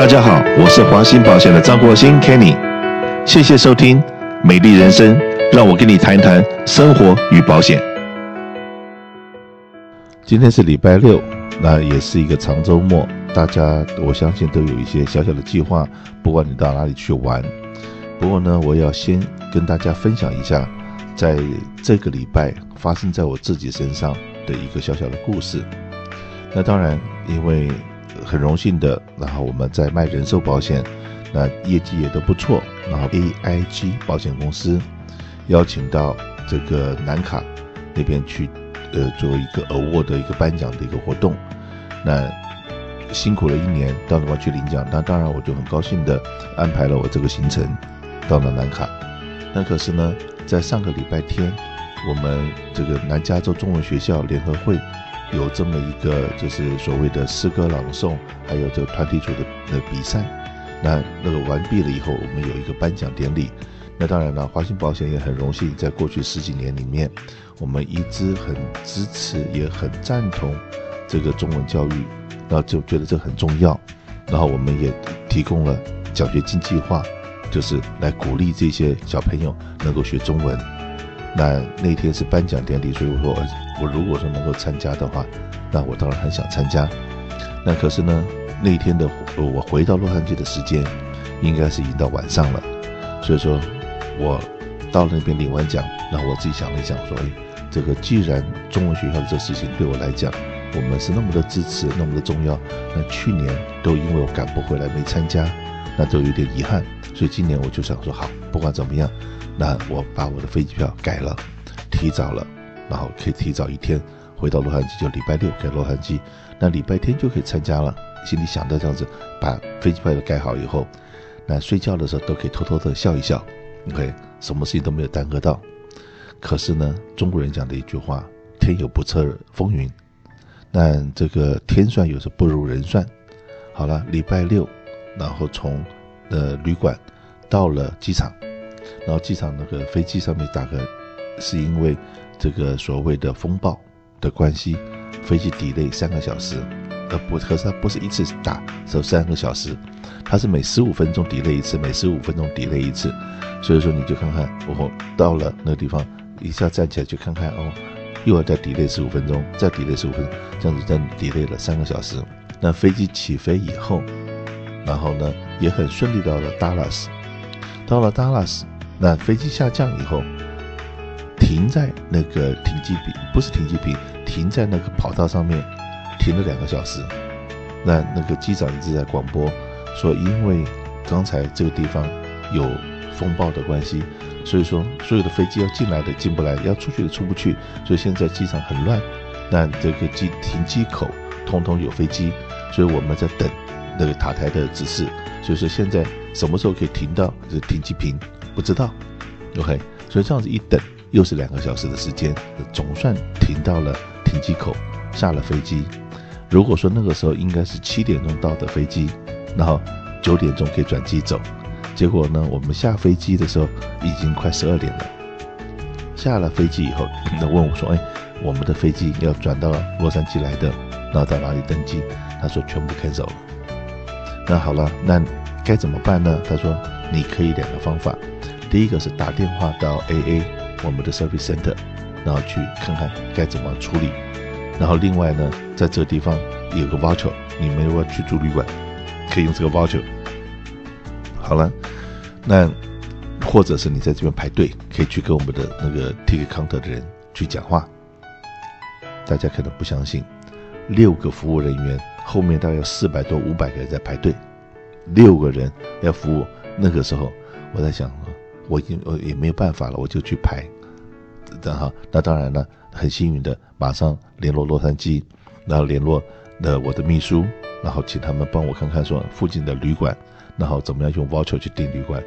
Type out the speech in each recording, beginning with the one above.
大家好，我是华兴保险的张国兴 Kenny，谢谢收听美丽人生，让我跟你谈谈生活与保险。今天是礼拜六，那也是一个长周末，大家我相信都有一些小小的计划，不管你到哪里去玩。不过呢，我要先跟大家分享一下，在这个礼拜发生在我自己身上的一个小小的故事。那当然，因为很荣幸的，然后我们在卖人寿保险，那业绩也都不错。然后 AIG 保险公司邀请到这个南卡那边去。呃，做一个 award 的一个颁奖的一个活动，那辛苦了一年，到那边去领奖。那当然，我就很高兴的安排了我这个行程到了南卡。那可是呢，在上个礼拜天，我们这个南加州中文学校联合会有这么一个就是所谓的诗歌朗诵，还有这个团体组的的比赛。那那个完毕了以后，我们有一个颁奖典礼。那当然了，华兴保险也很荣幸，在过去十几年里面，我们一直很支持，也很赞同这个中文教育，那就觉得这很重要，然后我们也提供了奖学金计划，就是来鼓励这些小朋友能够学中文。那那天是颁奖典礼，所以我说我如果说能够参加的话，那我当然很想参加。那可是呢，那天的我回到洛杉矶的时间，应该是已经到晚上了，所以说。我到了那边领完奖，然后我自己想了一想，说：“哎，这个既然中文学校的这事情对我来讲，我们是那么的支持，那么的重要，那去年都因为我赶不回来没参加，那都有点遗憾。所以今年我就想说，好，不管怎么样，那我把我的飞机票改了，提早了，然后可以提早一天回到洛杉矶，就礼拜六给洛杉矶，那礼拜天就可以参加了。心里想的这样子，把飞机票都改好以后，那睡觉的时候都可以偷偷的笑一笑。” OK，什么事情都没有耽搁到。可是呢，中国人讲的一句话：“天有不测风云。”那这个天算有时不如人算。好了，礼拜六，然后从呃旅馆到了机场，然后机场那个飞机上面大概是因为这个所谓的风暴的关系，飞机 delay 三个小时。呃不，可是它不是一次打，是三个小时，它是每十五分钟 delay 一次，每十五分钟 delay 一次。所以说你就看看，哦，到了那个地方，一下站起来去看看，哦，又要再 delay 十五分钟，再 delay 十五分钟，这样子再 delay 了三个小时。那飞机起飞以后，然后呢也很顺利到了 Dallas，到了 Dallas，那飞机下降以后，停在那个停机坪，不是停机坪，停在那个跑道上面。停了两个小时，那那个机长一直在广播说，因为刚才这个地方有风暴的关系，所以说所有的飞机要进来的进不来，要出去的出不去，所以现在机场很乱。那这个机停机口通通有飞机，所以我们在等那个塔台的指示。所以说现在什么时候可以停到这停机坪，不知道。OK，所以这样子一等又是两个小时的时间，总算停到了停机口，下了飞机。如果说那个时候应该是七点钟到的飞机，然后九点钟可以转机走，结果呢，我们下飞机的时候已经快十二点了。下了飞机以后，那问我说：“哎，我们的飞机要转到洛杉矶来的，然后到哪里登机？”他说：“全部开走了。”那好了，那该怎么办呢？他说：“你可以两个方法，第一个是打电话到 AA 我们的 service center，然后去看看该怎么处理。”然后另外呢，在这个地方有个 voucher，你们如果去住旅馆，可以用这个 voucher。好了，那或者是你在这边排队，可以去跟我们的那个 ticket counter 的人去讲话。大家可能不相信，六个服务人员后面大概有四百多、五百个人在排队，六个人要服务。那个时候我在想，我已经我也没有办法了，我就去排。然后那当然了。很幸运的，马上联络洛杉矶，然后联络了我的秘书，然后请他们帮我看看说附近的旅馆，然后怎么样用 voucher 去订旅馆。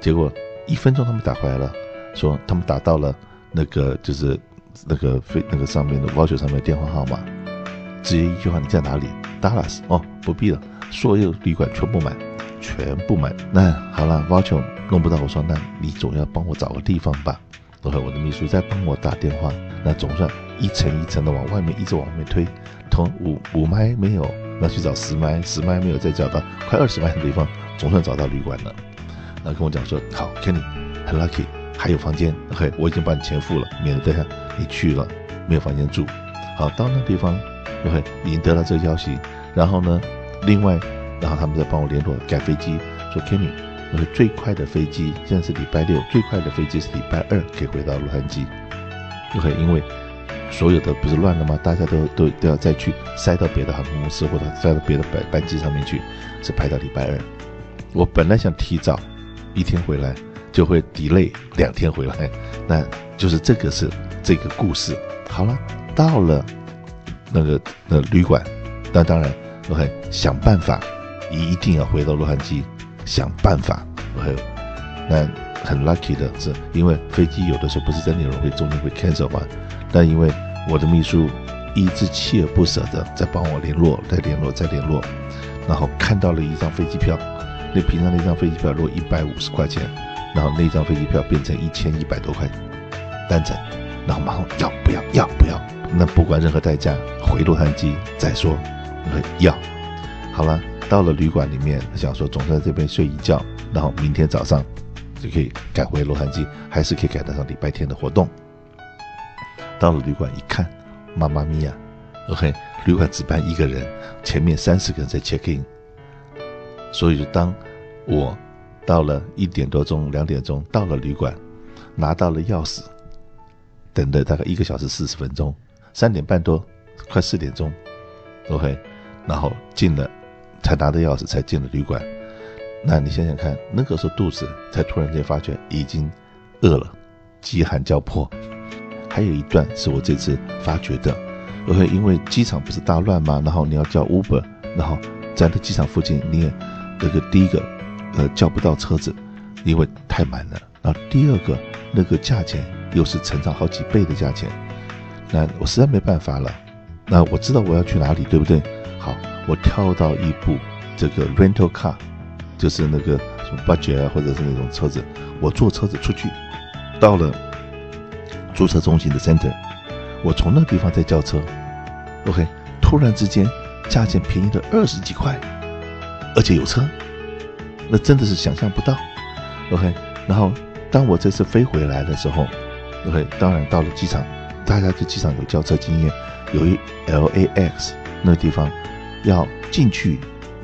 结果一分钟他们打回来了，说他们打到了那个就是那个飞那个上面的 voucher 上面的电话号码，直接一句话，你在哪里？Dallas 哦，不必了，所有旅馆全部满，全部满。那好了，voucher 弄不到，我说那你总要帮我找个地方吧。然后我的秘书在帮我打电话，那总算一层一层的往外面一直往外面推，从五五麦没有，那去找十麦，十麦没有，再找到快二十麦的地方，总算找到旅馆了。那跟我讲说，好，Kenny，很 lucky，还有房间，OK，我已经把你钱付了，免得等下你去了没有房间住。好，到那地方，OK，已经得到这个消息，然后呢，另外，然后他们再帮我联络改飞机，说 Kenny，那个最快的飞机现在是礼拜六，最快的飞机是礼拜二可以回到洛杉矶，OK，因为。所有的不是乱了吗？大家都都都要再去塞到别的航空公司或者塞到别的班班机上面去，是排到礼拜二。我本来想提早一天回来，就会 delay 两天回来，那就是这个是这个故事。好了，到了那个那旅馆，那当然我会想办法，一定要回到洛杉矶，想办法。OK，那很 lucky 的是，因为飞机有的时候不是在内容会中间会 cancel 吗？但因为我的秘书一直锲而不舍的在帮我联络，再联络，再联络，然后看到了一张飞机票，那平常那张飞机票如果一百五十块钱，然后那张飞机票变成一千一百多块单程，然后马上要不要要不要？那不管任何代价回洛杉矶再说，要。好了，到了旅馆里面，想说总算在这边睡一觉，然后明天早上就可以赶回洛杉矶，还是可以赶得上礼拜天的活动。到了旅馆一看，妈妈咪呀，OK，旅馆只办一个人，前面三十个人在 check in，所以就当我到了一点多钟、两点钟到了旅馆，拿到了钥匙，等了大概一个小时四十分钟，三点半多，快四点钟，OK，然后进了，才拿到钥匙才进了旅馆。那你想想看，那个时候肚子才突然间发觉已经饿了，饥寒交迫。还有一段是我这次发觉的，OK，因为机场不是大乱吗？然后你要叫 Uber，然后在那机场附近你也那个第一个呃叫不到车子，因为太满了。然后第二个那个价钱又是成长好几倍的价钱，那我实在没办法了。那我知道我要去哪里，对不对？好，我挑到一部这个 rental car，就是那个什么 budget 啊，或者是那种车子，我坐车子出去，到了。租车中心的 center，我从那地方再叫车，OK，突然之间价钱便宜了二十几块，而且有车，那真的是想象不到，OK。然后当我这次飞回来的时候，OK，当然到了机场，大家对机场有叫车经验，有一 LAX 那地方要进去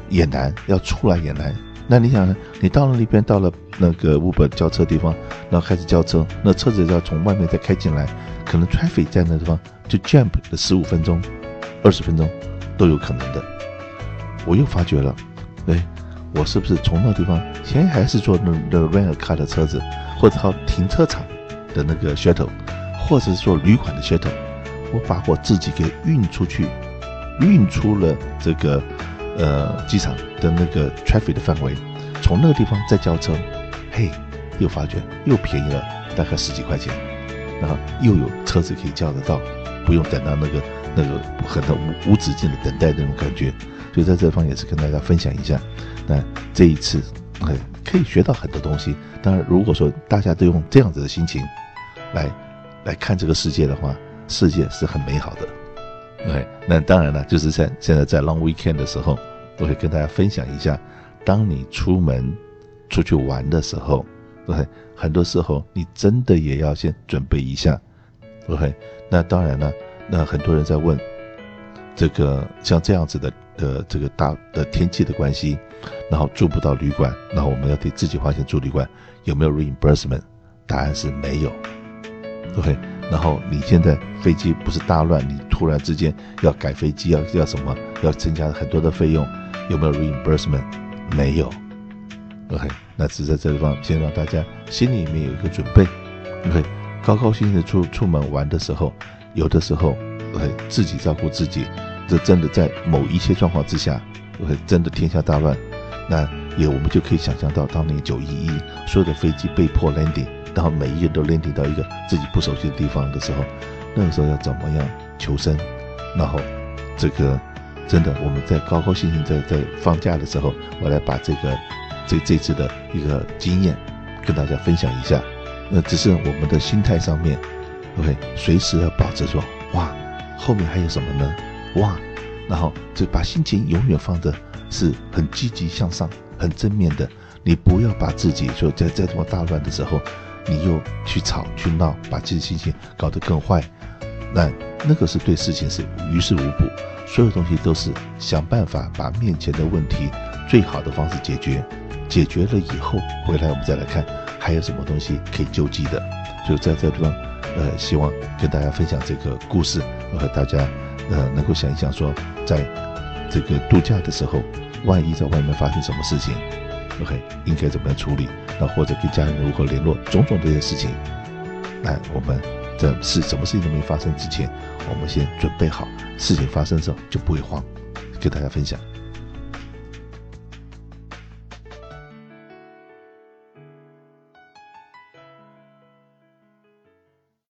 也难，要出来也难。那你想呢？你到了那边，到了那个日本交车地方，然后开始交车，那车子要从外面再开进来，可能 traffic 在那地方就 jump 了十五分钟、二十分钟都有可能的。我又发觉了，哎，我是不是从那地方先还是坐那那 rent a car 的车子，或者靠停车场的那个 shuttle，或者是坐旅馆的 shuttle，我把我自己给运出去，运出了这个。呃，机场的那个 traffic 的范围，从那个地方再叫车，嘿，又发觉又便宜了大概十几块钱，然后又有车子可以叫得到，不用等到那个那个很多无无止境的等待那种感觉，所以在这方也是跟大家分享一下。那这一次，哎，可以学到很多东西。当然，如果说大家都用这样子的心情来来看这个世界的话，世界是很美好的。对，那当然了，就是在现在在 long weekend 的时候，我会跟大家分享一下，当你出门出去玩的时候，对，很多时候你真的也要先准备一下。OK，那当然了，那很多人在问，这个像这样子的的这个大的天气的关系，然后住不到旅馆，那我们要得自己花钱住旅馆，有没有 reimbursement？答案是没有。OK。然后你现在飞机不是大乱，你突然之间要改飞机，要要什么，要增加很多的费用，有没有 reimbursement？没有。OK，那只在这地方先让大家心里面有一个准备。OK，高高兴兴的出出门玩的时候，有的时候，OK，自己照顾自己，这真的在某一些状况之下，OK，真的天下大乱，那也我们就可以想象到当年九一一所有的飞机被迫 landing。然后每一个人都 landing 到一个自己不熟悉的地方的时候，那个时候要怎么样求生？然后这个真的我们在高高兴兴在在放假的时候，我来把这个这这次的一个经验跟大家分享一下。那只是我们的心态上面，OK，随时要保持说，哇，后面还有什么呢？哇，然后就把心情永远放的是很积极向上、很正面的。你不要把自己说在在这么大乱的时候，你又去吵去闹，把自己心情搞得更坏，那那个是对事情是于事无补。所有东西都是想办法把面前的问题最好的方式解决，解决了以后回来我们再来看还有什么东西可以救济的。就在这地方，呃，希望跟大家分享这个故事，和大家呃能够想一想说，在这个度假的时候，万一在外面发生什么事情。OK，应该怎么样处理？那或者跟家人如何联络？种种这些事情，来我们在事什么事情都没发生之前，我们先准备好，事情发生的时候就不会慌。跟大家分享。